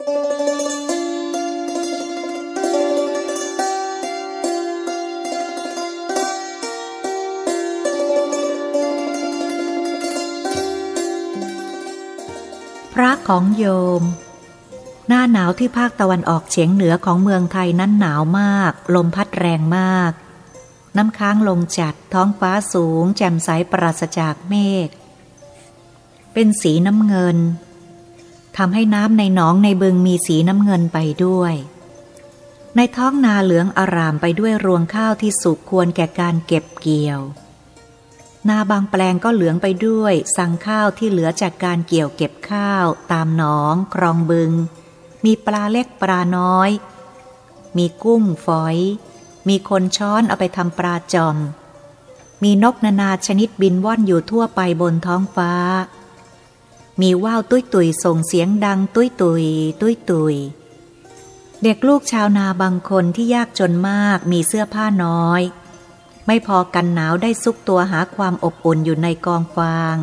พระของโยม หน้าหนาวที่ภาคตะวันออกเฉียงเหนือของเมืองไทยนั้นหนาวมาก ลมพัดแรงมาก น้ำค้างลงจัดท้องฟ้าสูง แจ่มใสปราศจากเมฆเป็นสีน้ำเงิน ทำให้น้ำในหนองในบึงมีสีน้ำเงินไปด้วย ในท้องนาเหลืองอารามไปด้วยรวงข้าวที่สุกควรแก่การเก็บเกี่ยว นาบางแปลงก็เหลืองไปด้วยสังข้าวที่เหลือจากการเกี่ยวเก็บข้าว ตามหนองครองบึง มีปลาเล็กปลาน้อย มีกุ้งฝอย มีคนช้อนเอาไปทำปลาจอมมีนกนานาชนิดบินว่อนอยู่ทั่วไปบนท้องฟ้า มีว่าวตุ้ยตุยส่งเสียงดังตุ้ยตุยตุ้ยตุยเด็กลูกชาวนาบางคนที่ยากจนมากมีเสื้อผ้าน้อย ไม่พอกันหนาวได้ซุกตัวหาความอบอุ่นอยู่ในกองฟาง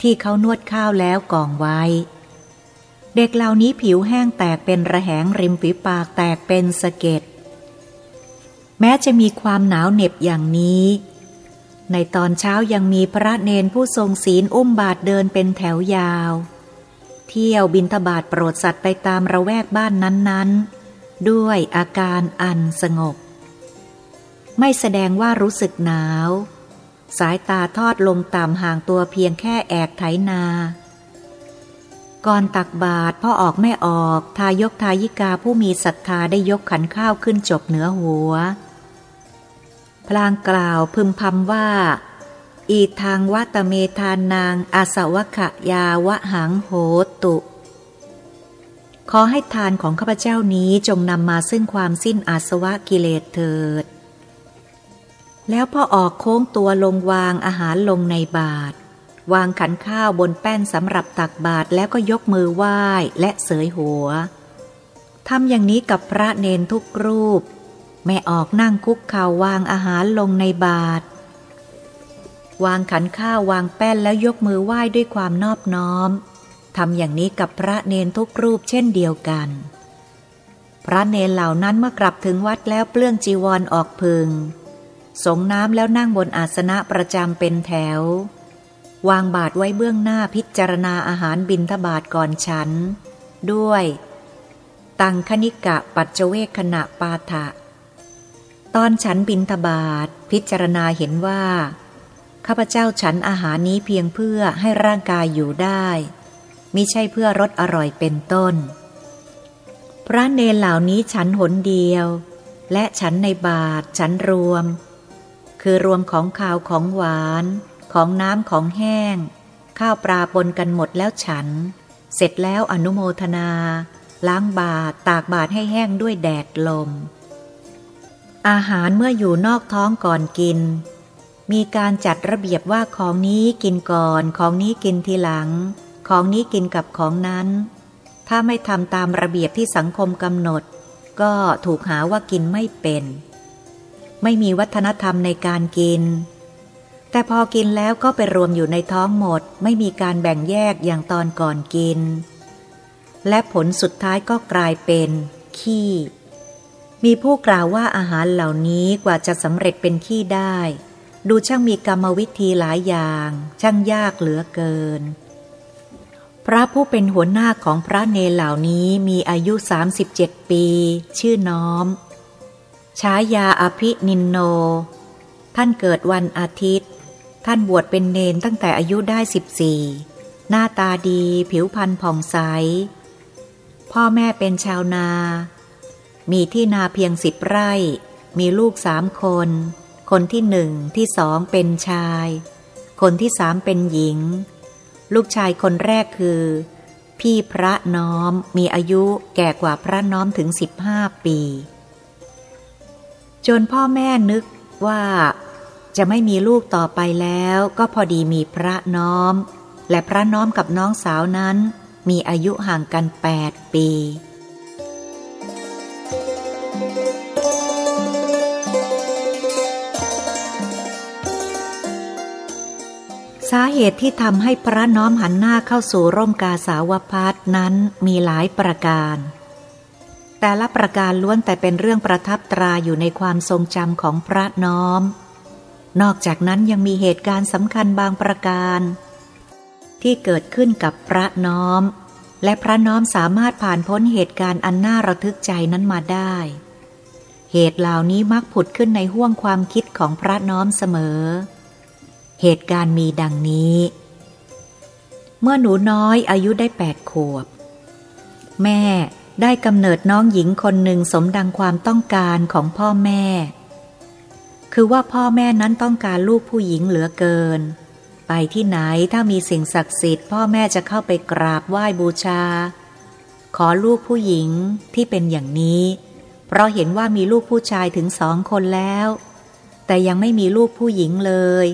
ที่เขานวดข้าวแล้วกองไว้ เด็กเหล่านี้ผิวแห้งแตกเป็นระแหงริมฝีปากแตกเป็นสะเก็ดแม้จะมีความหนาวเหน็บอย่างนี้ ในตอนเช้ายังมีพระเนนผู้ทรงศีลอุ้มบาทเดินเป็นแถวยาว เที่ยวบินทบาทโปรดสัตว์ไปตามระแวกบ้านนั้นๆ ด้วยอาการอันสงบ ไม่แสดงว่ารู้สึกหนาว สายตาทอดลงต่ำห่างตัวเพียงแค่แอกไถนา ก่อนตักบาตรพ่อออกไม่ออก ทายกทายิกาผู้มีศรัทธาได้ยกขันข้าวขึ้นจบเหนือหัว พลางกล่าวพึมพำว่า อีทางวัตเมทานนางอาสวะขะยาวะหังโหตุ ขอให้ทานของข้าพเจ้านี้จงนำมาซึ่งความสิ้นอาสวะกิเลสเถิด แล้วพอออกโค้งตัวลงวางอาหารลงในบาตรวางขันข้าวบนแป้นสำหรับตักบาตรแล้วก็ยกมือไหว้และเสยหัวทำอย่างนี้กับพระเนนทุกรูป แม่ออกนั่งคุกเข่าวางอาหารลงในบาตรวางขันข้าววางแป้นแล้วยกมือไหว้ด้วยความนอบน้อมทำอย่างนี้กับพระเนนทุกรูปเช่นเดียวกัน พระเนนเหล่านั้นเมื่อกลับถึงวัดแล้วเปลื้องจีวรอออกพึง สงน้ำแล้วนั่งบนอาสนะประจำเป็นแถว วางบาทไว้เบื้องหน้าพิจารณาอาหารบินทบาทก่อนฉัน ด้วย ตังคณิกะปัจเจเวกขณะปาฐะ ตอนฉันบินทบาทพิจารณาเห็นว่า ข้าพเจ้าฉันอาหารนี้เพียงเพื่อให้ร่างกายอยู่ได้มิใช่เพื่อรสอร่อยเป็นต้น พระเนรเหล่านี้ฉันหนเดียว และฉันในบาทฉันรวม คือรวมของข่าวของหวาน ของน้ำของแห้ง ข้าวปลาปนกันหมดแล้วฉัน เสร็จแล้วอนุโมทนา ล้างบาตตากบาตให้แห้งด้วยแดดลม อาหารเมื่ออยู่นอกท้องก่อนกิน มีการจัดระเบียบว่าของนี้กินก่อน ของนี้กินทีหลัง ของนี้กินกับของนั้น ถ้าไม่ทำตามระเบียบที่สังคมกำหนด ก็ถูกหาว่ากินไม่เป็น ไม่มีวัฒนธรรมในการกิน แต่พอกินแล้วก็ไปรวมอยู่ในท้องหมด ไม่มีการแบ่งแยกอย่างตอนก่อนกิน และผลสุดท้ายก็กลายเป็น ขี้ มีผู้กล่าวว่าอาหารเหล่านี้กว่าจะสำเร็จเป็นขี้ได้ ดูช่างมีกรรมวิธีหลายอย่าง ช่างยากเหลือเกิน พระผู้เป็นหัวหน้าของพระเนรเหล่านี้มีอายุ 37 ปี ชื่อน้อมฉายาอภินินโน ท่านเกิดวันอาทิตย์ ท่านบวชเป็นเนนตั้งแต่อายุได้สิบสี่หน้าตาดีผิวพรรณผ่องใส พ่อแม่เป็นชาวนา มีที่นาเพียงสิบไร่ มีลูกสามคน คนที่หนึ่งที่สองเป็นชาย คนที่สามเป็นหญิง ลูกชายคนแรกคือ พี่พระน้อมมีอายุแก่กว่าพระน้อมถึงสิบห้าปี จนพ่อแม่นึกว่าจะไม่มีลูกต่อไปแล้วก็พอดีมีพระน้อม และพระน้อมกับน้องสาวนั้น มีอายุห่างกันแปดปีาเหตุที่ทำให้พระน้อมหันหน้าเข้าสู่ร่มกาสาวพัดนั้นมีหลายประการ แต่ละประการล้วนแต่เป็นเรื่องประทับตราอยู่ในความทรงจำของพระน้อม นอกจากนั้นยังมีเหตุการณ์สำคัญบางประการ ที่เกิดขึ้นกับพระน้อม และพระน้อมสามารถผ่านพ้นเหตุการณ์อันน่าระทึกใจนั้นมาได้ เหตุเหล่านี้มักผุดขึ้นในห้วงความคิดของพระน้อมเสมอเเหตุการณ์มีดังนี้ เมื่อหนูน้อยอายุได้แปดขวบ แม่ได้กำเนิดน้องหญิงคนหนึ่งสมดังความต้องการของพ่อแม่ คือว่าพ่อแม่นั้นต้องการลูกผู้หญิงเหลือเกิน ไปที่ไหนถ้ามีสิ่งศักดิ์สิทธิ์พ่อแม่จะเข้าไปกราบไหว้บูชา ขอลูกผู้หญิงที่เป็นอย่างนี้ เพราะเห็นว่ามีลูกผู้ชายถึงสองคนแล้ว แต่ยังไม่มีลูกผู้หญิงเลย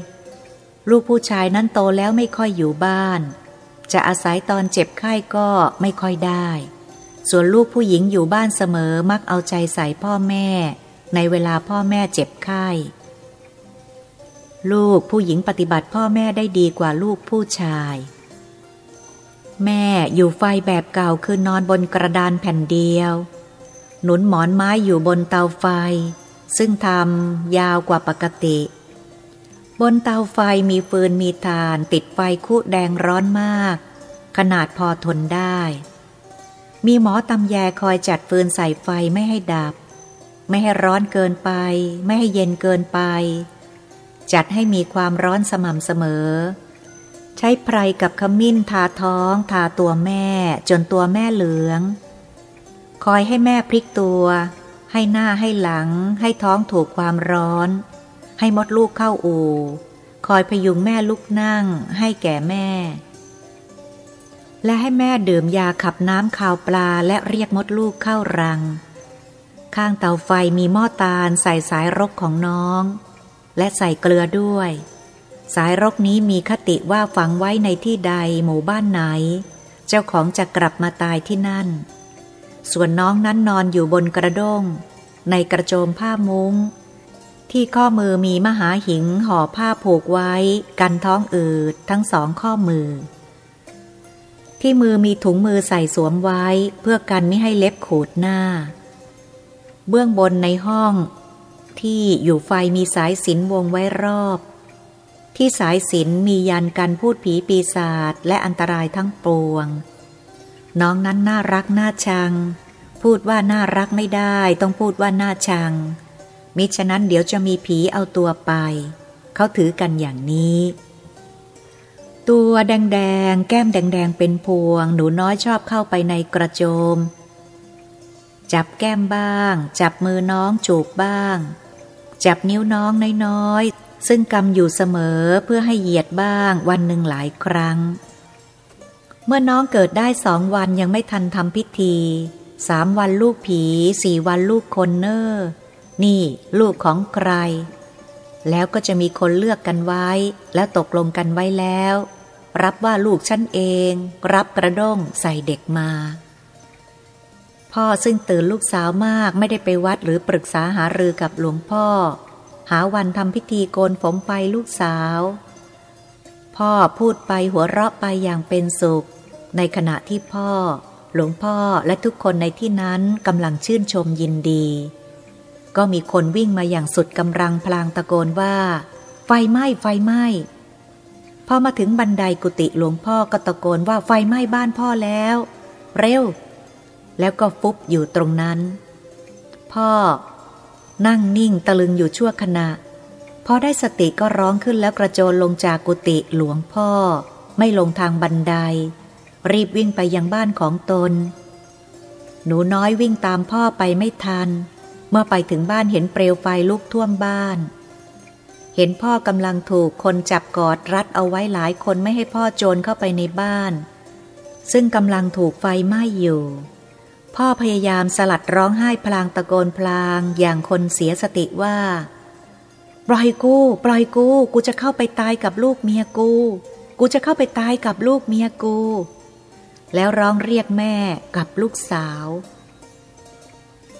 ลูกผู้ชายนั้นโตแล้วไม่ค่อยอยู่บ้าน จะอาศัยตอนเจ็บไข้ก็ไม่ค่อยได้ ส่วนลูกผู้หญิงอยู่บ้านเสมอมักเอาใจใส่พ่อแม่ ในเวลาพ่อแม่เจ็บไข้ ลูกผู้หญิงปฏิบัติพ่อแม่ได้ดีกว่าลูกผู้ชาย แม่อยู่ไฟแบบเก่าคือนอนบนกระดานแผ่นเดียว หนุนหมอนไม้อยู่บนเตาไฟ ซึ่งทำยาวกว่าปกติ บนเตาไฟมีฟืนมีทาน ติดไฟคุแดงร้อนมาก ขนาดพอทนได้ มีหมอตำแยคอยจัดฟืนใส่ไฟไม่ให้ดับ ไม่ให้ร้อนเกินไป ไม่ให้เย็นเกินไป จัดให้มีความร้อนสม่ำเสมอ ใช้ไพรกับขมิ้นทาท้อง ทาตัวแม่ จนตัวแม่เหลือง คอยให้แม่พลิกตัว ให้หน้าให้หลัง ให้ท้องถูกความร้อน ให้มดลูกเข้าอู่คอยพยุงแม่ลุกนั่งให้แก่แม่ และให้แม่ดื่มยาขับน้ำข่าวปลาและเรียกมดลูกเข้ารัง ข้างเตาไฟมีหม้อตาลใส่สายรกของน้อง และใส่เกลือด้วย สายรกนี้มีคติว่าฝังไว้ในที่ใดหมู่บ้านไหน เจ้าของจะกลับมาตายที่นั่น ส่วนน้องนั้นนอนอยู่บนกระด้ง ในกระโจมผ้ามุง้ง ที่ข้อมือมีมหาหิงห่อผ้าผูกไว้ กันท้องอืดทั้งสองข้อมือ ที่มือมีถุงมือใส่สวมไว้ เพื่อกันไม่ให้เล็บขูดหน้า เบื้องบนในห้อง ที่อยู่ไฟมีสายสินวงไว้รอบ ที่สายสินมียันกันพูดผีปีศาจและอันตรายทั้งปวง น้องนั้นน่ารักน่าชัง พูดว่าน่ารักไม่ได้ต้องพูดว่าน่าชัง มิฉะนั้นเดี๋ยวจะมีผีเอาตัวไป เขาถือกันอย่างนี้ ตัวแดงๆ แก้มแดงๆ เป็นพวง หนูน้อยชอบเข้าไปในกระโจม จับแก้มบ้าง จับมือน้องจูบบ้าง จับนิ้วน้องน้อยๆ ซึ่งกำอยู่เสมอเพื่อให้เหยียดบ้างวันหนึ่งหลายครั้ง เมื่อน้องเกิดได้สองวันยังไม่ทันทำพิธี สามวันลูกผี สี่วันลูกคนเนอร์ นี่ลูกของใคร แล้วก็จะมีคนเลือกกันไว้ แล้วตกลงกันไว้แล้ว รับว่าลูกฉันเอง รับกระด้งใส่เด็กมา พ่อซึ่งตื่นลูกสาวมากไม่ได้ไปวัดหรือปรึกษาหารือกับหลวงพ่อ หาวันทำพิธีโกนผมไปลูกสาว พ่อพูดไปหัวเราะไปอย่างเป็นสุข ในขณะที่พ่อ หลวงพ่อและทุกคนในที่นั้นกำลังชื่นชมยินดี ก็มีคนวิ่งมาอย่างสุดกำลังพลางตะโกนว่า ไฟไหม้ไฟไหม้พอมาถึงบันไดกุฏิหลวงพ่อก็ตะโกนว่าไฟไหม้บ้านพ่อแล้ว เร็ว แล้วก็ฟุบอยู่ตรงนั้น พ่อ นั่งนิ่งตะลึงอยู่ชั่วขณะ พอได้สติก็ร้องขึ้นแล้วกระโจนลงจากกุฏิหลวงพ่อ ไม่ลงทางบันได รีบวิ่งไปยังบ้านของตน หนูน้อยวิ่งตามพ่อไปไม่ทัน เมื่อไปถึงบ้านเห็นเปลวไฟลุกท่วมบ้าน เห็นพ่อกำลังถูกคนจับกอดรัดเอาไว้หลายคนไม่ให้พ่อโจรเข้าไปในบ้าน ซึ่งกำลังถูกไฟไหม้อยู่ พ่อพยายามสลัดร้องไห้พลางตะโกนพลางอย่างคนเสียสติว่า ปล่อยกู ปล่อยกู กูจะเข้าไปตายกับลูกเมียกู กูจะเข้าไปตายกับลูกเมียกู แล้วร้องเรียกแม่กับลูกสาว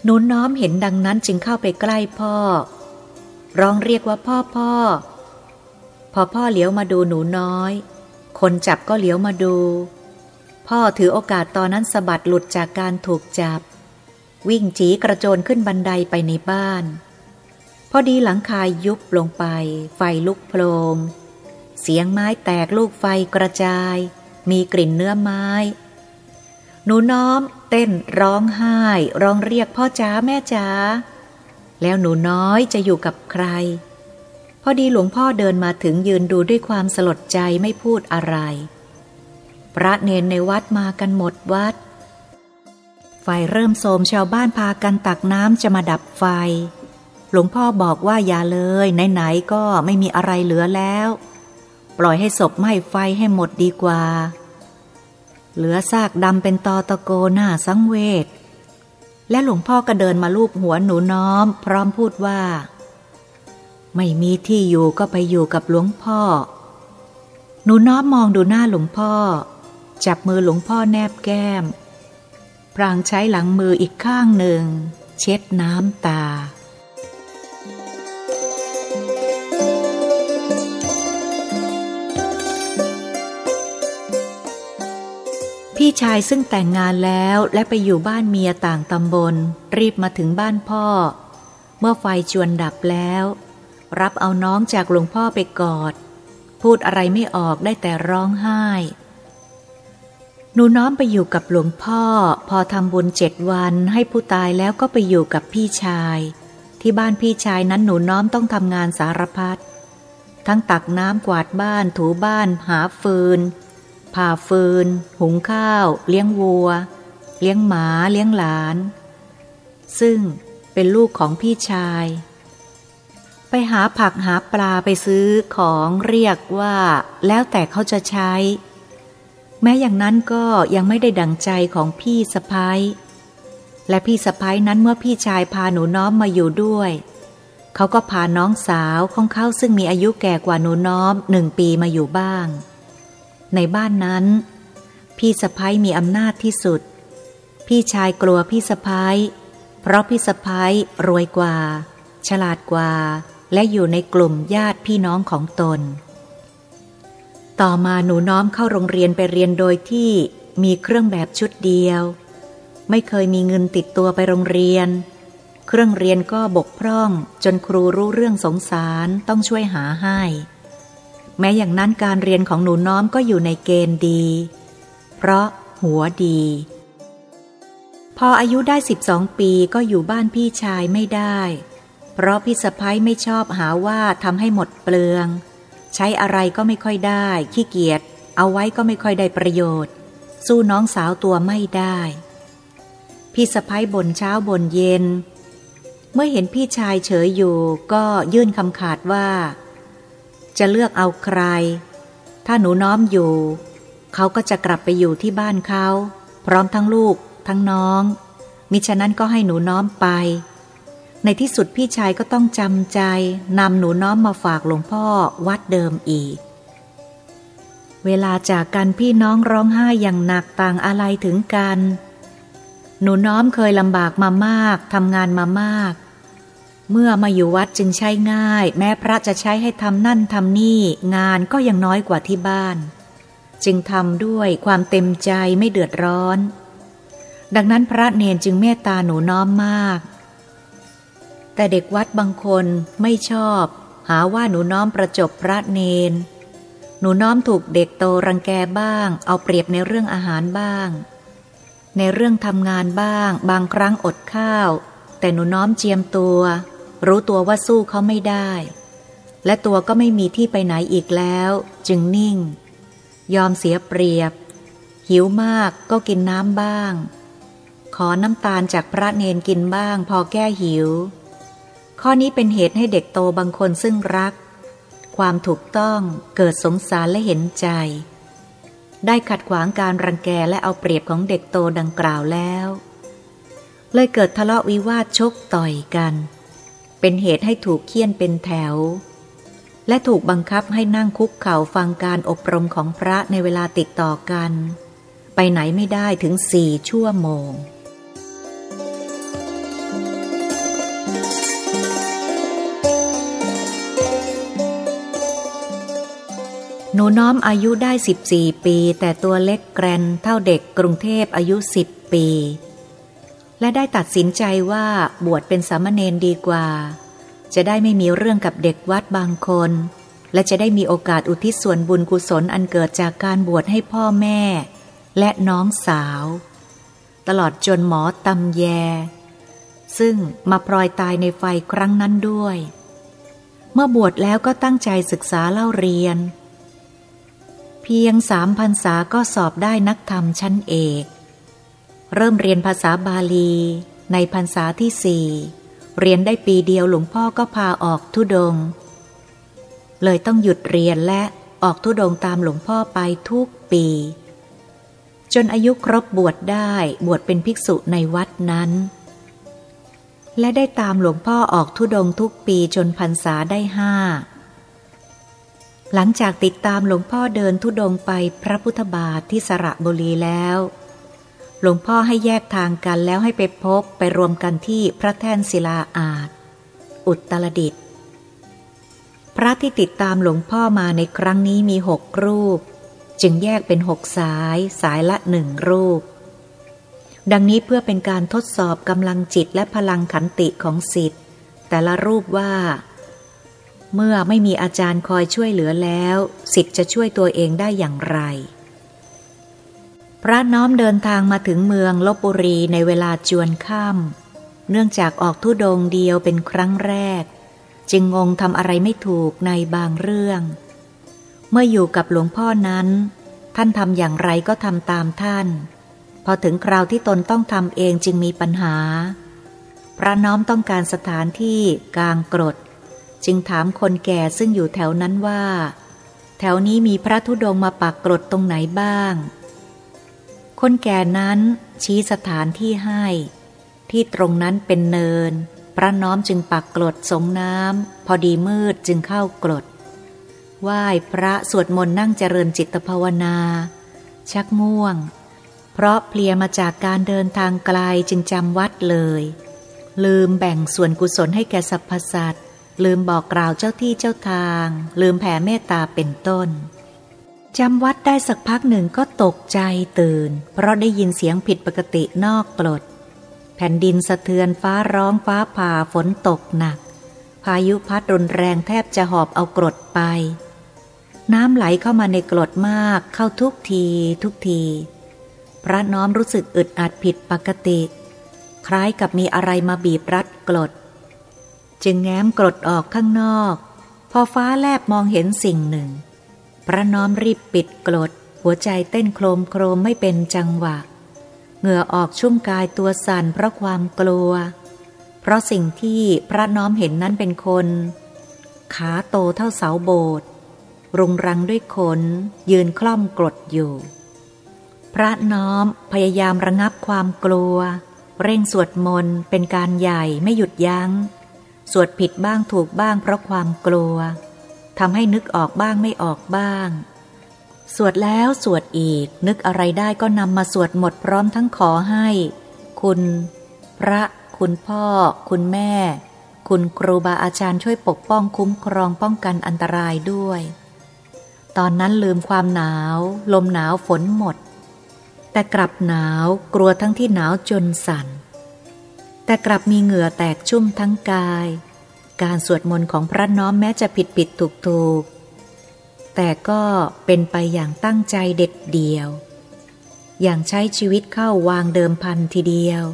หนูน้อมเห็นดังนั้นจึงเข้าไปใกล้พ่อ ร้องเรียกว่าพ่อพ่อ พอพ่อเหลียวมาดูหนูน้อย คนจับก็เหลียวมาดู พ่อถือโอกาสตอนนั้นสะบัดหลุดจากการถูกจับ วิ่งจีกระโจนขึ้นบันไดไปในบ้าน พอดีหลังคายยุบลงไป ไฟลุกโพลงเสียงไม้แตกลูกไฟกระจาย มีกลิ่นเนื้อไม้ หนูน้อม เต้นร้องไห้ ร้องเรียกพ่อจ้าแม่จ้า แล้วหนูน้อยจะอยู่กับใคร พอดีหลวงพ่อเดินมาถึงยืนดูด้วยความสลดใจไม่พูดอะไร พระเนนในวัดมากันหมดวัด ไฟเริ่มโสมชาวบ้านพากันตักน้ำจะมาดับไฟ หลวงพ่อบอกว่าอย่าเลยไหนๆก็ไม่มีอะไรเหลือแล้ว ปล่อยให้ศพไหม้ไฟให้หมดดีกว่า เหลือซากดำเป็นตอตะโกหน้าสังเวช และหลวงพ่อก็เดินมาลูบหัวหนูน้อม พร้อมพูดว่า ไม่มีที่อยู่ก็ไปอยู่กับหลวงพ่อ หนูน้อมมองดูหน้าหลวงพ่อ จับมือหลวงพ่อแนบแก้ม พรางใช้หลังมืออีกข้างหนึ่ง เช็ดน้ำตา พี่ชายซึ่งแต่งงานแล้วและไปอยู่บ้านเมียต่างตำบล รีบมาถึงบ้านพ่อ เมื่อไฟจวนดับแล้ว รับเอาน้องจากหลวงพ่อไปกอด พูดอะไรไม่ออกได้แต่ร้องไห้ หนูน้อมไปอยู่กับหลวงพ่อ พอทำบุญเจ็ดวันให้ผู้ตายแล้วก็ไปอยู่กับพี่ชาย ที่บ้านพี่ชายนั้นหนูน้อมต้องทำงานสารพัดทั้งตักน้ำกวาดบ้านถูบ้านหาฟืน ผ่าฟืน หุงข้าว เลี้ยงวัว เลี้ยงหมา เลี้ยงหลาน ซึ่งเป็นลูกของพี่ชาย ไปหาผักหาปลาไปซื้อของเรียกว่า แล้วแต่เขาจะใช้ แม้อย่างนั้นก็ยังไม่ได้ดังใจของพี่สะพ้ายและพี่สะพ้ายนั้นเมื่อพี่ชายพาหนูน้อมมาอยู่ด้วย เขาก็พาน้องสาวของเขาซึ่งมีอายุแก่กว่าหนูน้อมหนึ่งปีมาอยู่บ้าง ในบ้านนั้น พี่สะพ้ายมีอำนาจที่สุด พี่ชายกลัวพี่สะพ้ายเพราะพี่สะพ้ายรวยกว่า ฉลาดกว่า และอยู่ในกลุ่มญาติพี่น้องของตน ต่อมาหนูน้อมเข้าโรงเรียนไปเรียนโดยที่มีเครื่องแบบชุดเดียว ไม่เคยมีเงินติดตัวไปโรงเรียน เครื่องเรียนก็บกพร่องจนครูรู้เรื่องสงสารต้องช่วยหาให้ แม้อย่างนั้นการเรียนของหนูน้อมก็อยู่ในเกณฑ์ดี เพราะหัวดี พออายุได้สิบสองปีก็อยู่บ้านพี่ชายไม่ได้ เพราะพี่สะพ้ายไม่ชอบหาว่าทำให้หมดเปลือง ใช้อะไรก็ไม่ค่อยได้ ขี้เกียจเอาไว้ก็ไม่ค่อยได้ประโยชน์ สู้น้องสาวตัวไม่ได้ พี่สะพ้ายบ่นเช้าบ่นเย็น เมื่อเห็นพี่ชายเฉยอยู่ก็ยื่นคำขาดว่า จะเลือกเอาใคร ถ้าหนูน้อมอยู่ เขาก็จะกลับไปอยู่ที่บ้านเขา พร้อมทั้งลูก ทั้งน้อง มิฉะนั้นก็ให้หนูน้อมไป ในที่สุดพี่ชายก็ต้องจำใจนำหนูน้อมมาฝากหลวงพ่อวัดเดิมอีก เวลาจากกันพี่น้องร้องไห้อย่างหนักต่างอะไรถึงกัน หนูน้อมเคยลำบากมามากทำงานมามาก เมื่อมาอยู่วัดจึงใช้ง่าย แม้พระจะใช้ให้ทำนั่นทำนี่ งานก็ยังน้อยกว่าที่บ้าน จึงทำด้วยความเต็มใจไม่เดือดร้อน ดังนั้นพระเนนจึงเมตตาหนูน้อมมาก แต่เด็กวัดบางคนไม่ชอบ หาว่าหนูน้อมประจบพระเนน หนูน้อมถูกเด็กโตรังแกบ้าง เอาเปรียบในเรื่องอาหารบ้าง ในเรื่องทำงานบ้าง บางครั้งอดข้าว แต่หนูน้อมเจียมตัว รู้ตัวว่าสู้เขาไม่ได้ และตัวก็ไม่มีที่ไปไหนอีกแล้ว จึงนิ่ง ยอมเสียเปรียบ หิวมากก็กินน้ำบ้าง ขอน้ำตาลจากพระเนนกินบ้าง พอแก้หิว ข้อนี้เป็นเหตุให้เด็กโตบางคนซึ่งรัก ความถูกต้องเกิดสงสารและเห็นใจ ได้ขัดขวางการรังแกและเอาเปรียบของเด็กโตดังกล่าวแล้วเลยเกิดทะเลาะวิวาทชกต่อยกัน เป็นเหตุให้ถูกเคี่ยนเป็นแถว และถูกบังคับให้นั่งคุกเข่าฟังการอบรมของพระในเวลาติดต่อกัน ไปไหนไม่ได้ถึงสี่ชั่วโมงหนูน้อมอายุได้ 14 ปี แต่ตัวเล็กแกรนเท่าเด็กกรุงเทพอายุ 10 ปี และได้ตัดสินใจว่าบวชเป็นสามเณรดีกว่า จะได้ไม่มีเรื่องกับเด็กวัดบางคน และจะได้มีโอกาสอุทิศส่วนบุญกุศลอันเกิดจากการบวชให้พ่อแม่ และน้องสาว ตลอดจนหมอตำแย ซึ่งมาปลอยตายในไฟครั้งนั้นด้วย เมื่อบวชแล้วก็ตั้งใจศึกษาเล่าเรียน เพียงสามพรรษาก็สอบได้นักธรรมชั้นเอก เริ่มเรียนภาษาบาลี ในพรรษาที่สี่เรียนได้ปีเดียวหลวงพ่อก็พาออกทุดง เลยต้องหยุดเรียนและออกทุดงตามหลวงพ่อไปทุกปี จนอายุครบบวชได้บวชเป็นภิกษุในวัดนั้น และได้ตามหลวงพ่อออกทุดงทุกปีจนพรรษาได้ห้าหลังจากติดตามหลวงพ่อเดินทุดงไปพระพุทธบาทที่สระบุรีแล้ว หลวงพ่อให้แยกทางกันแล้วให้ไปพบไปรวมกันที่พระแท่นศิลาอาจ อุตรดิตพระที่ติดตามหลวงพ่อมาในครั้งนี้มีหกรูป จึงแยกเป็นหกสายสายละหนึ่งรูป ดังนี้เพื่อเป็นการทดสอบกำลังจิตและพลังขันติของสิทธิ์แต่ละรูปว่า เมื่อไม่มีอาจารย์คอยช่วยเหลือแล้ว สิทธิ์จะช่วยตัวเองได้อย่างไร พระน้อมเดินทางมาถึงเมืองลบบุรีในเวลาจวนค่ำเนื่องจากออกทุดงเดียวเป็นครั้งแรก จึงงงทำอะไรไม่ถูกในบางเรื่อง เมื่ออยู่กับหลวงพ่อนั้น ท่านทำอย่างไรก็ทำตามท่าน พอถึงคราวที่ตนต้องทำเองจึงมีปัญหา พระน้อมต้องการสถานที่กลางกรด จึงถามคนแก่ซึ่งอยู่แถวนั้นว่า แถวนี้มีพระธุดงมาปักกรดตรงไหนบ้าง คนแก่นั้นชี้สถานที่ให้ ที่ตรงนั้นเป็นเนิน พระน้อมจึงปักกรดสงน้ำพอดีมืดจึงเข้ากรดไหว้พระสวดมนต์นั่งเจริญจิตภาวนา ชักง่วง เพราะเพลียมาจากการเดินทางไกลจึงจำวัดเลย ลืมแบ่งส่วนกุศลให้แก่สรรพสัตว์ลืมบอกกล่าวเจ้าที่เจ้าทาง ลืมแผ่เมตตาเป็นต้น จำวัดได้สักพักหนึ่งก็ตกใจตื่น เพราะได้ยินเสียงผิดปกตินอกกรด แผ่นดินสะเทือนฟ้าร้องฟ้าผ่าฝนตกหนัก พายุพัดรุนแรงแทบจะหอบเอากรดไป น้ำไหลเข้ามาในกรดมากเข้าทุกทีทุกที พระน้อมรู้สึกอึดอัดผิดปกติ คล้ายกับมีอะไรมาบีบรัดกรด จึงแง้มกรดออกข้างนอก พอฟ้าแลบมองเห็นสิ่งหนึ่ง พระน้อมรีบปิดกรดหัวใจเต้นโครมโครมไม่เป็นจังหวะ เหงื่อออกชุ่มกายตัวสั่นเพราะความกลัว เพราะสิ่งที่พระน้อมเห็นนั้นเป็นคน ขาโตเท่าเสาโบสถ์รุงรังด้วยขน ยืนคล่อมกรดอยู่ พระน้อมพยายามระงับความกลัว เร่งสวดมนต์เป็นการใหญ่ไม่หยุดยัง้ง สวดผิดบ้างถูกบ้างเพราะความกลัว ทำให้นึกออกบ้างไม่ออกบ้าง สวดแล้วสวดอีก นึกอะไรได้ก็นำมาสวดหมดพร้อมทั้งขอให้ คุณ พระ คุณพ่อ คุณแม่ คุณครูบาอาจารย์ช่วยปกป้องคุ้มครองป้องกันอันตรายด้วย ตอนนั้นลืมความหนาว ลมหนาวฝนหมด แต่กลับหนาวกลัวทั้งที่หนาวจนสั่นแต่กลับมีเหงื่อแตกชุ่มทั้งกาย การสวดมนต์ของพระน้อมแม้จะผิดผิดถูกถูกแต่ก็เป็นไปอย่างตั้งใจเด็ดเดียว อย่างใช้ชีวิตเข้าวางเดิมพันทีเดียว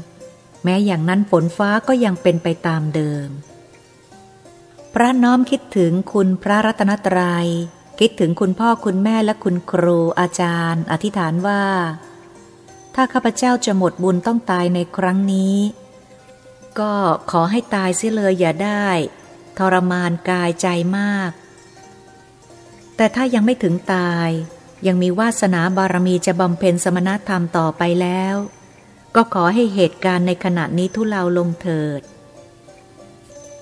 แม้อย่างนั้นฝนฟ้าก็ยังเป็นไปตามเดิม พระน้อมคิดถึงคุณพระรัตนตรยัย คิดถึงคุณพ่อคุณแม่และคุณครูอาจารย์ อธิษฐานว่า ถ้าข้าพเจ้าจะหมดบุญต้องตายในครั้งนี้ ก็ขอให้ตายเสียเลยอย่าได้ ทรมานกายใจมาก แต่ถ้ายังไม่ถึงตาย ยังมีวาสนาบารมีจะบำเพ็ญสมณธรรมต่อไปแล้ว ก็ขอให้เหตุการณ์ในขณะนี้ทุเลาลงเถิด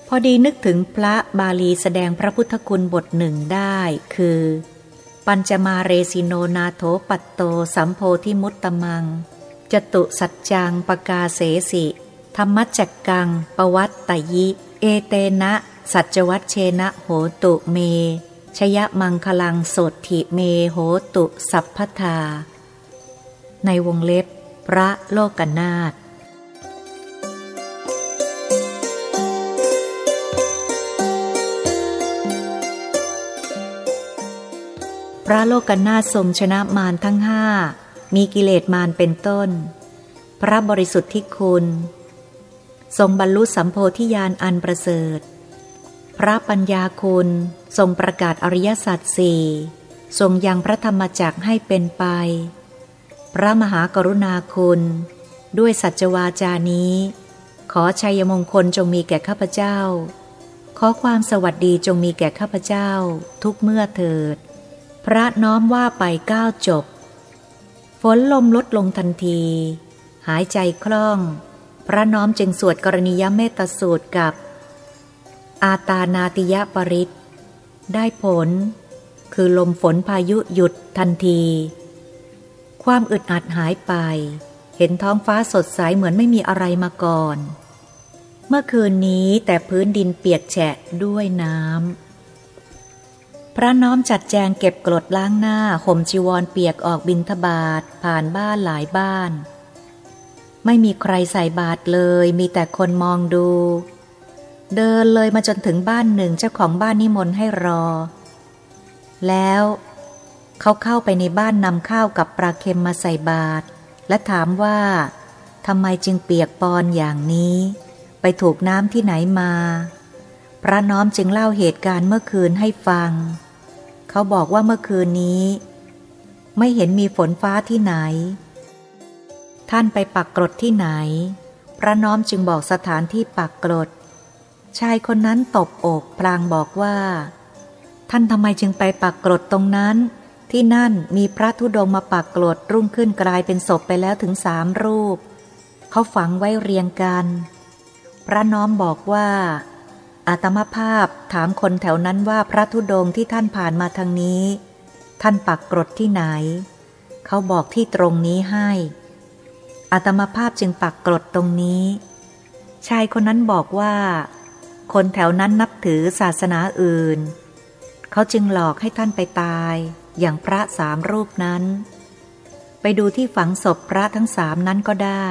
พอดีนึกถึงพระบาลีแสดงพระพุทธคุณบทหนึ่งได้คือ ปัญจมาเรสิโนนาโถปัตโตสัมโพธิมุตตมังจตุสัจจังปกาเสสิ ธรรมจักกัง ปวัตตยิ เอเตนะ สัจวัตเชนะโหตุเม ชยมังคลังโสถิเมโหตุสัพพทา ในวงเล็บ พระโลกนาถพระโลกนาถทรงชนะมารทั้งห้า มีกิเลสมารเป็นต้น พระบริสุทธิ์ที่คุณ ทรงบรรลุสัมโพธิญาณอันประเสริฐ พระปัญญาคุณทรงประกาศอริยสัจสี่ทรงยังพระธรรมจักให้เป็นไป พระมหากรุณาคุณ ด้วยสัจวาจานี้ ขอชัยมงคลจงมีแก่ข้าพเจ้า ขอความสวัสดีจงมีแก่ข้าพเจ้า ทุกเมื่อเถิด พระน้อมว่าไปก้าวจบ ฝนลมลดลงทันที หายใจคล่อง พระน้อมจึงสวดกรณียเมตสูตรกับ อาตานาติยปริตได้ผล คือลมฝนพายุหยุดทันที ความอึดอัดหายไป เห็นท้องฟ้าสดใสเหมือนไม่มีอะไรมาก่อน เมื่อคืนนี้แต่พื้นดินเปียกแฉะด้วยน้ำ พระน้อมจัดแจงเก็บกรดล้างหน้าห่มจีวรเปียกออกบินทบาทผ่านบ้านหลายบ้าน ไม่มีใครใส่บาตรเลย มีแต่คนมองดู เดินเลยมาจนถึงบ้านหนึ่งเจ้าของบ้านนิมนต์ให้รอ แล้วเขาเข้าไปในบ้านนำข้าวกับปลาเค็มมาใส่บาตรและถามว่าทำไมจึงเปียกปอนอย่างนี้ ไปถูกน้ำที่ไหนมา พระน้อมจึงเล่าเหตุการณ์เมื่อคืนให้ฟัง เขาบอกว่าเมื่อคืนนี้ ไม่เห็นมีฝนฟ้าที่ไหน ท่านไปปักกรดที่ไหน พระน้อมจึงบอกสถานที่ปักกรด ชายคนนั้นตบอกพลางบอกว่า ท่านทำไมจึงไปปักกรดตรงนั้น ที่นั่นมีพระธุดงมาปักกรดรุ่งขึ้นกลายเป็นศพไปแล้วถึงสามรูป เขาฝังไว้เรียงกัน พระน้อมบอกว่าอาตมาภาพถามคนแถวนั้นว่าพระธุดงที่ท่านผ่านมาทางนี้ ท่านปักกรดที่ไหน เขาบอกที่ตรงนี้ให้ อาตมาภาพจึงปักกรดตรงนี้ ชายคนนั้นบอกว่า คนแถวนั้นนับถือศาสนาอื่น เขาจึงหลอกให้ท่านไปตายอย่างพระสามรูปนั้น ไปดูที่ฝังศพพระทั้งสามนั้นก็ได้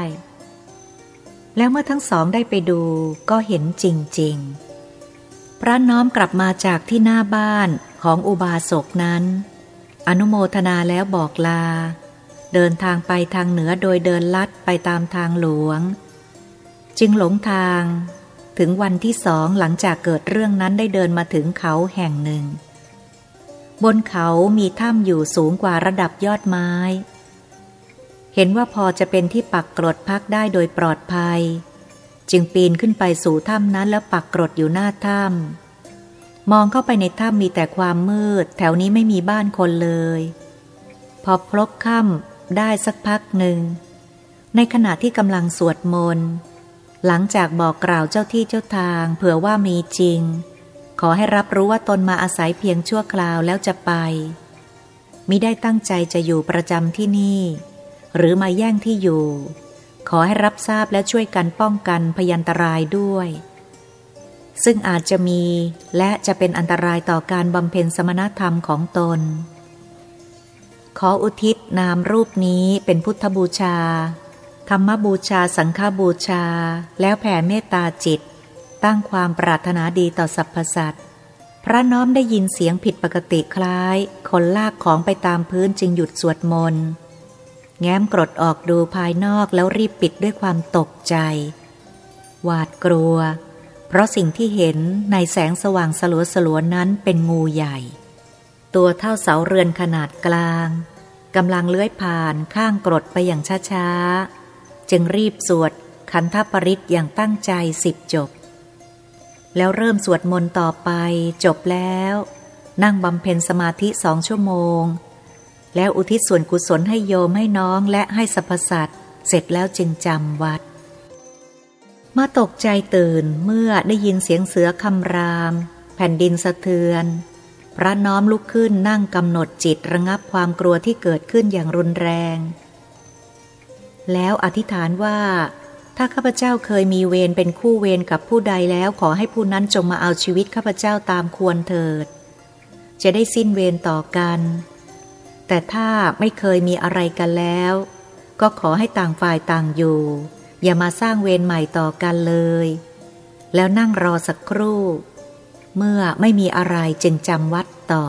แล้วเมื่อทั้งสองได้ไปดูก็เห็นจริง ๆ พระน้อมกลับมาจากที่หน้าบ้านของอุบาสกนั้น อนุโมทนาแล้วบอกลา เดินทางไปทางเหนือโดยเดินลัดไปตามทางหลวง จึงหลงทางถึงวันที่สองหลังจากเกิดเรื่องนั้นได้เดินมาถึงเขาแห่งหนึ่ง บนเขามีถ้ำอยู่สูงกว่าระดับยอดไม้ เห็นว่าพอจะเป็นที่ปักกรดพักได้โดยปลอดภัย จึงปีนขึ้นไปสู่ถ้ำนั้นแล้วปักกรดอยู่หน้าถ้ำมองเข้าไปในถ้ำมีแต่ความมืด แถวนี้ไม่มีบ้านคนเลย พอพลบค่ำ ได้สักพักหนึ่ง ในขณะที่กำลังสวดมนต์ หลังจากบอกกล่าวเจ้าที่เจ้าทางเผื่อว่ามีจริง ขอให้รับรู้ว่าตนมาอาศัยเพียงชั่วคราวแล้วจะไป มิได้ตั้งใจจะอยู่ประจำที่นี่ หรือมาแย่งที่อยู่ ขอให้รับทราบและช่วยกันป้องกันพยันตรายด้วย ซึ่งอาจจะมีและจะเป็นอันตรายต่อการบำเพ็ญสมณธรรมของตน ขออุทิศนามรูปนี้เป็นพุทธบูชา ธรรมบูชาสังฆบูชา แล้วแผ่เมตตาจิต ตั้งความปรารถนาดีต่อสรรพสัตว์พระน้อมได้ยินเสียงผิดปกติคล้าย คนลากของไปตามพื้นจึงหยุดสวดมนต์ แง้มกรดออกดูภายนอกแล้วรีบปิดด้วยความตกใจ หวาดกลัว เพราะสิ่งที่เห็นในแสงสว่างสลัวสลัวนั้นเป็นงูใหญ่ ตัวเท่าเสาเรือนขนาดกลางกำลังเลื้อยผ่านข้างกรดไปอย่างช้าๆ จึงรีบสวดคันธปริศอย่างตั้งใจสิบจบ แล้วเริ่มสวดมนต์ต่อไปจบแล้ว นั่งบำเพ็ญสมาธิสองชั่วโมง แล้วอุทิศส่วนกุศลให้โยมให้น้องและให้สรรพสัตว์เสร็จแล้วจึงจำวัด มาตกใจตื่นเมื่อได้ยินเสียงเสือคำราม แผ่นดินสะเทือน พระน้อมลุกขึ้นนั่งกำหนดจิตระงับความกลัวที่เกิดขึ้นอย่างรุนแรง แล้วอธิษฐานว่า ถ้าข้าพเจ้าเคยมีเวรเป็นคู่เวรกับผู้ใดแล้วขอให้ผู้นั้นจงมาเอาชีวิตข้าพเจ้าตามควรเถิด จะได้สิ้นเวรต่อกัน แต่ถ้าไม่เคยมีอะไรกันแล้ว ก็ขอให้ต่างฝ่ายต่างอยู่ อย่ามาสร้างเวรใหม่ต่อกันเลย แล้วนั่งรอสักครู่ เมื่อไม่มีอะไรจึงจำวัดต่อ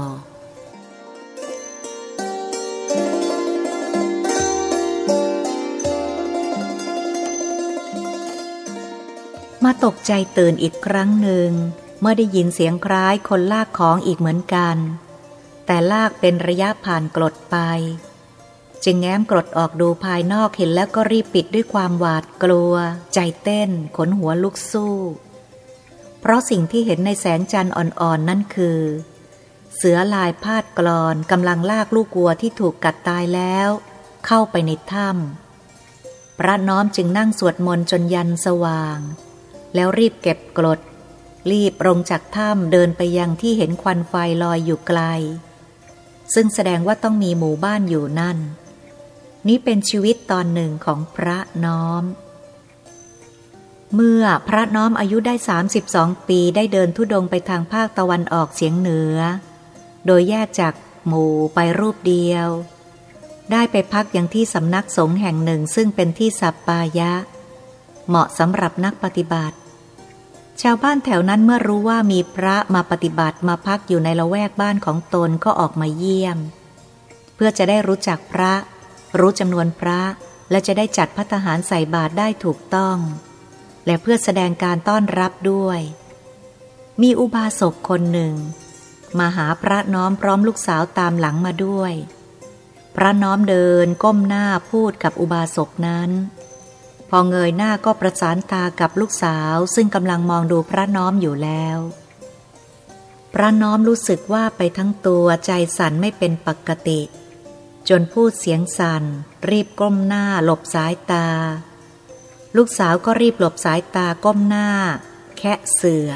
มาตกใจตื่นอีกครั้งหนึ่ง เมื่อได้ยินเสียงคล้ายคนลากของอีกเหมือนกัน แต่ลากเป็นระยะผ่านกรดไป จึงแง้มกรดออกดูภายนอกเห็นแล้วก็รีบปิดด้วยความหวาดกลัว ใจเต้น ขนหัวลุกสู้ เพราะสิ่งที่เห็นในแสงจันทร์อ่อนๆนนั่นคือ เสือลายพาดกรอนกำลังลากลูกวัวที่ถูกกัดตายแล้ว เข้าไปในถ้ำพระน้อมจึงนั่งสวดมนต์จนยันสว่าง แล้วรีบเก็บกรด รีบลงจากถ้ำเดินไปยังที่เห็นควันไฟลอยอยู่ไกล ซึ่งแสดงว่าต้องมีหมู่บ้านอยู่นั่น นี้เป็นชีวิตตอนหนึ่งของพระน้อม เมื่อพระน้อมอายุได้ 32 ปีได้เดินทุดงไปทางภาคตะวันออกเฉียงเหนือ โดยแยกจากหมู่ไปรูปเดียว ได้ไปพักอย่างที่สำนักสงฆ์แห่งหนึ่งซึ่งเป็นที่สัปปายะ เหมาะสำหรับนักปฏิบัติ ชาวบ้านแถวนั้นเมื่อรู้ว่ามีพระมาปฏิบัติมาพักอยู่ในละแวกบ้านของตนก็ออกมาเยี่ยม เพื่อจะได้รู้จักพระ รู้จำนวนพระและจะได้จัดพัฒหารใส่บาตรได้ถูกต้อง และเพื่อแสดงการต้อนรับด้วย มีอุบาสกคนหนึ่ง มาหาพระน้อมพร้อมลูกสาวตามหลังมาด้วย พระน้อมเดินก้มหน้าพูดกับอุบาสกนั้น พอเงยหน้าก็ประสานตากับลูกสาวซึ่งกำลังมองดูพระน้อมอยู่แล้ว พระน้อมรู้สึกว่าไปทั้งตัวใจสั่นไม่เป็นปกติ จนพูดเสียงสั่นรีบก้มหน้าหลบสายตา ลูกสาวก็รีบหลบสายตาก้มหน้า แคะเสือ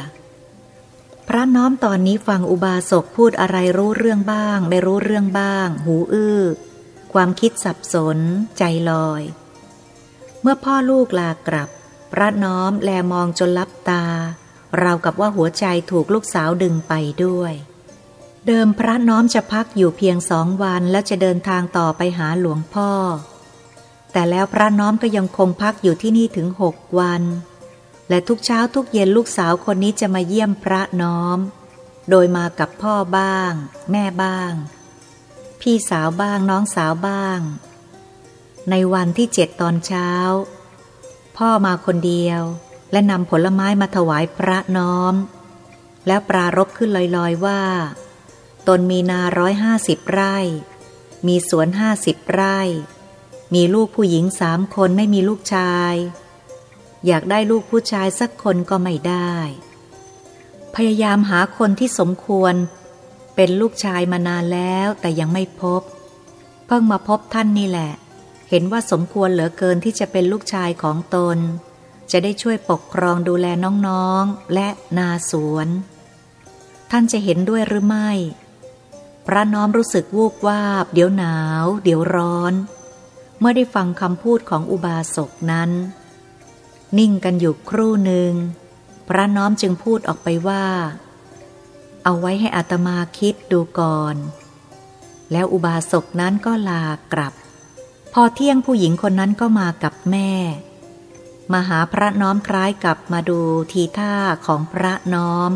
พระน้อมตอนนี้ฟังอุบาสกพูดอะไรรู้เรื่องบ้าง ไม่รู้เรื่องบ้าง หูอื้อ ความคิดสับสน ใจลอย เมื่อพ่อลูกลากลับ พระน้อมแลมองจนลับตาราวกับว่าหัวใจถูกลูกสาวดึงไปด้วย เดิมพระน้อมจะพักอยู่เพียงสองวันแล้วจะเดินทางต่อไปหาหลวงพ่อ แต่แล้วพระน้อมก็ยังคงพักอยู่ที่นี่ถึงหกวัน และทุกเช้าทุกเย็นลูกสาวคนนี้จะมาเยี่ยมพระน้อม โดยมากับพ่อบ้าง แม่บ้าง พี่สาวบ้างน้องสาวบ้าง ในวันที่เจ็ดตอนเช้า พ่อมาคนเดียว และนำผลไม้มาถวายพระน้อม แล้วปรารบขึ้นลอยๆว่า ตนมีนาร้อยห้าสิบไร่ มีสวนห้าสิบไร่ มีลูกผู้หญิงสามคนไม่มีลูกชาย อยากได้ลูกผู้ชายสักคนก็ไม่ได้ พยายามหาคนที่สมควร เป็นลูกชายมานานแล้วแต่ยังไม่พบ เพิ่งมาพบท่านนี่แหละ เห็นว่าสมควรเหลือเกินที่จะเป็นลูกชายของตน จะได้ช่วยปกครองดูแลน้องๆและนาสวน ท่านจะเห็นด้วยหรือไม่ พระน้อมรู้สึกวูบวาบ เดี๋ยวหนาว เดี๋ยวร้อน เมื่อได้ฟังคำพูดของอุบาสกนั้น นิ่งกันอยู่ครู่หนึ่ง พระน้อมจึงพูดออกไปว่า เอาไว้ให้อัตมาคิดดูก่อน แล้วอุบาสกนั้นก็ลากลับ พอเที่ยงผู้หญิงคนนั้นก็มากับแม่ มาหาพระน้อมคล้ายกับมาดูทีท่าของพระน้อม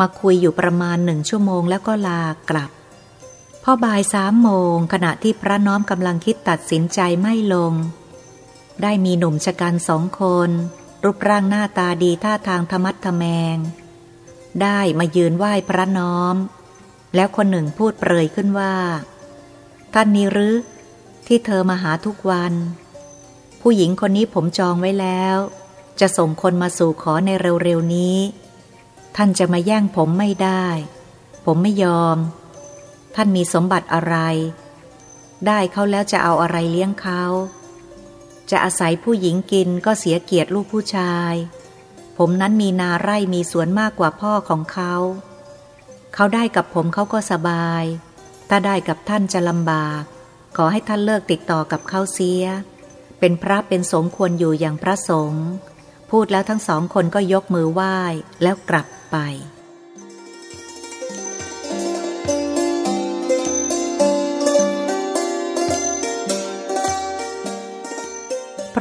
มาคุยอยู่ประมาณหนึ่งชั่วโมงแล้วก็ลากลับ พอบ่ายสามโมงขณะที่พระน้อมกำลังคิดตัดสินใจไม่ลง ได้มีหนุ่มชะกันสองคน รูปร่างหน้าตาดีท่าทางธรรมัดทแมง ได้มายืนไหว้พระน้อม แล้วคนหนึ่งพูดเปรยขึ้นว่า ท่านนี้หรือที่เธอมาหาทุกวัน ผู้หญิงคนนี้ผมจองไว้แล้ว จะส่งคนมาสู่ขอในเร็วๆนี้ ท่านจะมาแย่งผมไม่ได้ ผมไม่ยอม ท่านมีสมบัติอะไร ได้เขาแล้วจะเอาอะไรเลี้ยงเขา จะอาศัยผู้หญิงกินก็เสียเกียรติลูกผู้ชาย ผมนั้นมีนาไร่มีสวนมากกว่าพ่อของเขา เขาได้กับผมเขาก็สบาย ถ้าได้กับท่านจะลำบาก ขอให้ท่านเลิกติดต่อกับเขาเสีย เป็นพระเป็นสงควรอยู่อย่างพระสงฆ์ พูดแล้วทั้งสองคนก็ยกมือไหว้แล้วกลับไป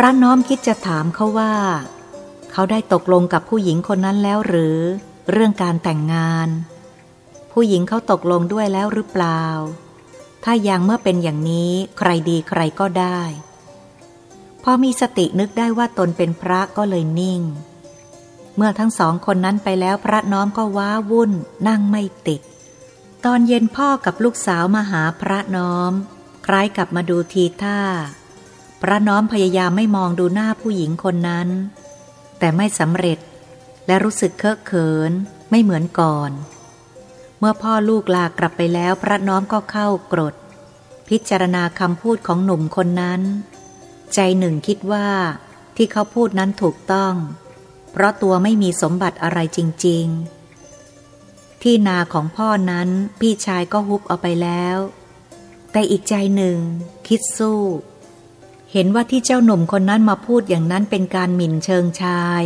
ระน้อมคิดจะถามเขาว่า เขาได้ตกลงกับผู้หญิงคนนั้นแล้วหรือ เรื่องการแต่งงาน ผู้หญิงเขาตกลงด้วยแล้วหรือเปล่า ถ้ายังเมื่อเป็นอย่างนี้ใครดีใครก็ได้พอมีสตินึกได้ว่าตนเป็นพระก็เลยนิ่ง เมื่อทั้งสองคนนั้นไปแล้วพระน้อมก็ว้าวุ่น นั่งไม่ติด ตอนเย็นพ่อกับลูกสาวมาหาพระน้อม คล้ายกับมาดูทีท่า พระน้อมพยายามไม่มองดูหน้าผู้หญิงคนนั้น แต่ไม่สำเร็จและรู้สึกเคอะเขินไม่เหมือนก่อน เมื่อพ่อลูกลากลับไปแล้วพระน้อมก็เข้ากรด พิจารณาคำพูดของหนุ่มคนนั้น ใจหนึ่งคิดว่า ที่เขาพูดนั้นถูกต้อง เพราะตัวไม่มีสมบัติอะไรจริง ๆ ที่นาของพ่อนั้นพี่ชายก็ฮุบเอาไปแล้ว แต่อีกใจหนึ่งคิดสู้ เห็นว่าที่เจ้าหนุ่มคนนั้นมาพูดอย่างนั้นเป็นการหมิ่นเชิงชาย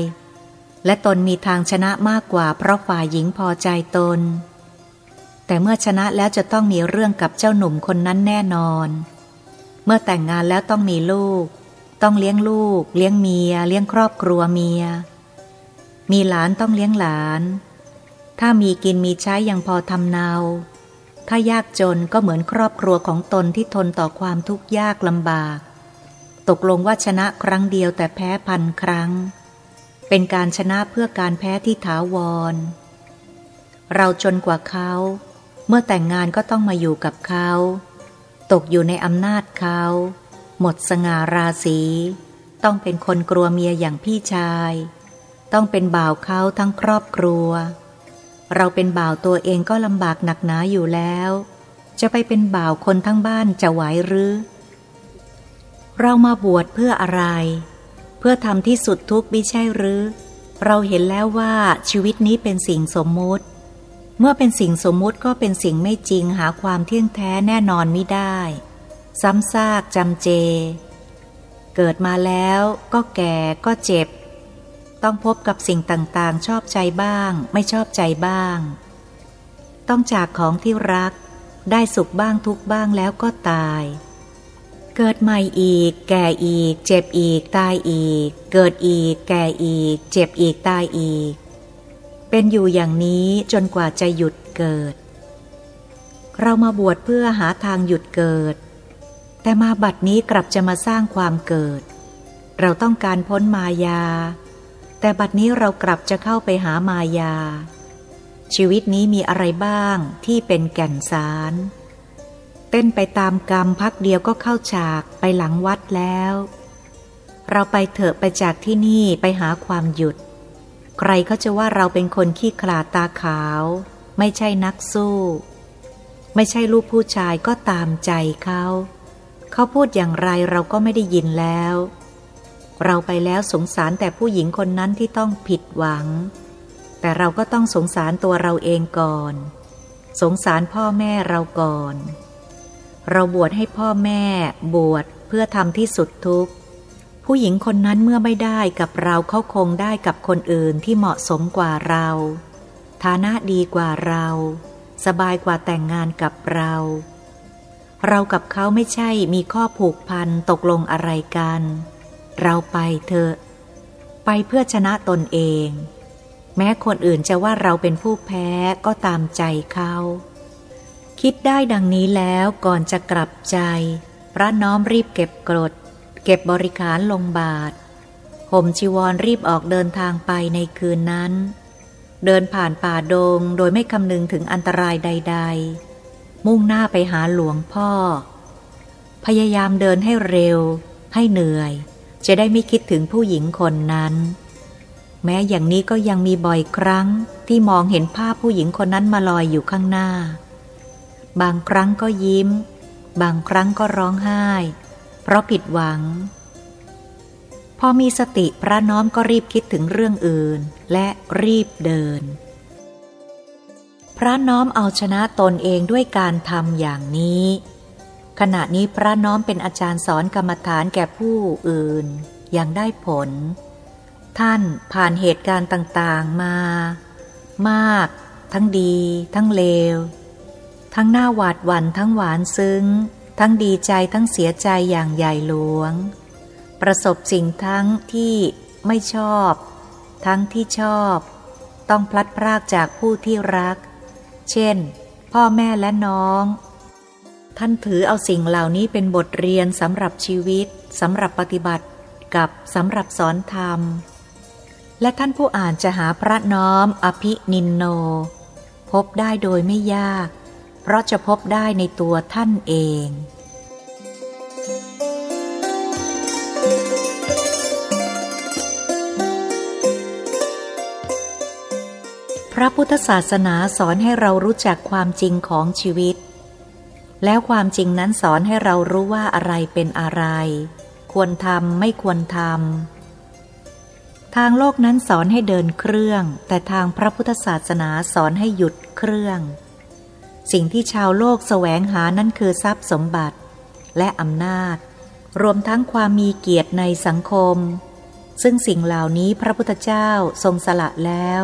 และตนมีทางชนะมากกว่า เพราะฝ่ายหญิงพอใจตน แต่เมื่อชนะแล้วจะต้องมีเรื่องกับเจ้าหนุ่มคนนั้นแน่นอน เมื่อแต่งงานแล้วต้องมีลูก ต้องเลี้ยงลูก เลี้ยงเมีย เลี้ยงครอบครัวเมีย มีหลานต้องเลี้ยงหลาน ถ้ามีกินมีใช้ยังพอทำเนา ถ้ายากจนก็เหมือนครอบครัวของตนที่ทนต่อความทุกข์ยากลำบาก ตกลงว่าชนะครั้งเดียวแต่แพ้พันครั้ง เป็นการชนะเพื่อการแพ้ที่ถาวร เราจนกว่าเขา เมื่อแต่งงานก็ต้องมาอยู่กับเขา ตกอยู่ในอำนาจเขา หมดสง่าราศีต้องเป็นคนกลัวเมียอย่างพี่ชาย ต้องเป็นบ่าวเขาทั้งครอบครัว เราเป็นบ่าวตัวเองก็ลำบากหนักหนาอยู่แล้ว จะไปเป็นบ่าวคนทั้งบ้านจะไหวหรือ เรามาบวชเพื่ออะไร เพื่อทำที่สุดทุกข์ไม่ใช่หรือ เราเห็นแล้วว่าชีวิตนี้เป็นสิ่งสมมุติ เมื่อเป็นสิ่งสมมุติก็เป็นสิ่งไม่จริงหาความเที่ยงแท้แน่นอนไม่ได้ ซ้ำซากจำเจ เกิดมาแล้วก็แก่ก็เจ็บ ต้องพบกับสิ่งต่างๆ ชอบใจบ้าง ไม่ชอบใจบ้าง ต้องจากของที่รัก ได้สุขบ้างทุกบ้างแล้วก็ตาย เกิดใหม่อีก แก่อีก เจ็บอีก ตายอีก เกิดอีก แก่อีก เจ็บอีก ตายอีก เป็นอยู่อย่างนี้จนกว่าจะหยุดเกิด เรามาบวชเพื่อหาทางหยุดเกิด แต่มาบัดนี้กลับจะมาสร้างความเกิด เราต้องการพ้นมายา แต่บัดนี้เรากลับจะเข้าไปหามายา ชีวิตนี้มีอะไรบ้างที่เป็นแก่นสาร เต้นไปตามกรรมพักเดียวก็เข้าฉากไปหลังวัดแล้ว เราไปเถอะไปจากที่นี่ไปหาความหยุด ใครเขาจะว่าเราเป็นคนขี้ขลาดตาขาว ไม่ใช่นักสู้ ไม่ใช่ลูกผู้ชายก็ตามใจเขา เขาพูดอย่างไรเราก็ไม่ได้ยินแล้ว เราไปแล้วสงสารแต่ผู้หญิงคนนั้นที่ต้องผิดหวัง แต่เราก็ต้องสงสารตัวเราเองก่อน สงสารพ่อแม่เราก่อน เราบวชให้พ่อแม่บวชเพื่อทำที่สุดทุกผู้หญิงคนนั้นเมื่อไม่ได้กับเราเขาคงได้กับคนอื่นที่เหมาะสมกว่าเรา ฐานะดีกว่าเรา สบายกว่าแต่งงานกับเรา เรากับเขาไม่ใช่มีข้อผูกพันตกลงอะไรกัน เราไปเถอะ ไปเพื่อชนะตนเอง แม้คนอื่นจะว่าเราเป็นผู้แพ้ก็ตามใจเขา คิดได้ดังนี้แล้วก่อนจะกลับใจ พระน้อมรีบเก็บกรด เก็บบริขารลงบาทห่มชีวรรีบออกเดินทางไปในคืนนั้น เดินผ่านป่าดงโดยไม่คำนึงถึงอันตรายใด ๆ มุ่งหน้าไปหาหลวงพ่อ พยายามเดินให้เร็ว ให้เหนื่อย จะได้ไม่คิดถึงผู้หญิงคนนั้น แม้อย่างนี้ก็ยังมีบ่อยครั้งที่มองเห็นภาพผู้หญิงคนนั้นมาลอยอยู่ข้างหน้า บางครั้งก็ยิ้ม บางครั้งก็ร้องไห้ เพราะผิดหวัง พอมีสติพระน้อมก็รีบคิดถึงเรื่องอื่น และรีบเดิน พระน้อมเอาชนะตนเองด้วยการทำอย่างนี้ ขณะนี้พระน้อมเป็นอาจารย์สอนกรรมฐานแก่ผู้อื่น อย่างได้ผล ท่านผ่านเหตุการณ์ต่างๆมา มาก ทั้งดี ทั้งเลว ทั้งหน้าหวาดหวั่นทั้งหวานซึ้ง ทั้งดีใจทั้งเสียใจอย่างใหญ่หลวงปประสบสิ่งทั้งที่ไม่ชอบ ทั้งที่ชอบ ต้องพลัดพรากจากผู้ที่รัก เช่น พ่อแม่และน้อง ท่านถือเอาสิ่งเหล่านี้เป็นบทเรียนสำหรับชีวิตสำหรับปฏิบัติกับสำหรับสอนธรรม และท่านผู้อ่านจะหาพระน้อมอภินินโน พบได้โดยไม่ยาก เพราะจะพบได้ในตัวท่านเอง พระพุทธศาสนาสอนให้เรารู้จักความจริงของชีวิต แล้วความจริงนั้นสอนให้เรารู้ว่าอะไรเป็นอะไร ควรทำไม่ควรทำ ทางโลกนั้นสอนให้เดินเครื่อง แต่ทางพระพุทธศาสนาสอนให้หยุดเครื่อง สิ่งที่ชาวโลกแสวงหานั้นคือทรัพย์สมบัติ และอำนาจ รวมทั้งความมีเกียรติในสังคม ซึ่งสิ่งเหล่านี้พระพุทธเจ้าทรงสละแล้ว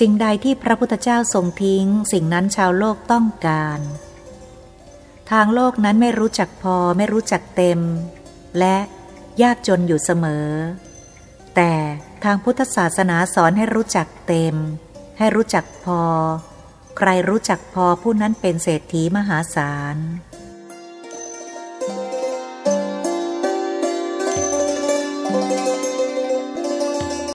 สิ่งใดที่พระพุทธเจ้าทรงทิ้ง สิ่งนั้นชาวโลกต้องการ ทางโลกนั้นไม่รู้จักพอไม่รู้จักเต็ม และยากจนอยู่เสมอ แต่ทางพุทธศาสนาสอนให้รู้จักเต็ม ให้รู้จักพอ ใครรู้จักพอผู้นั้นเป็นเศรษฐีมหาศาล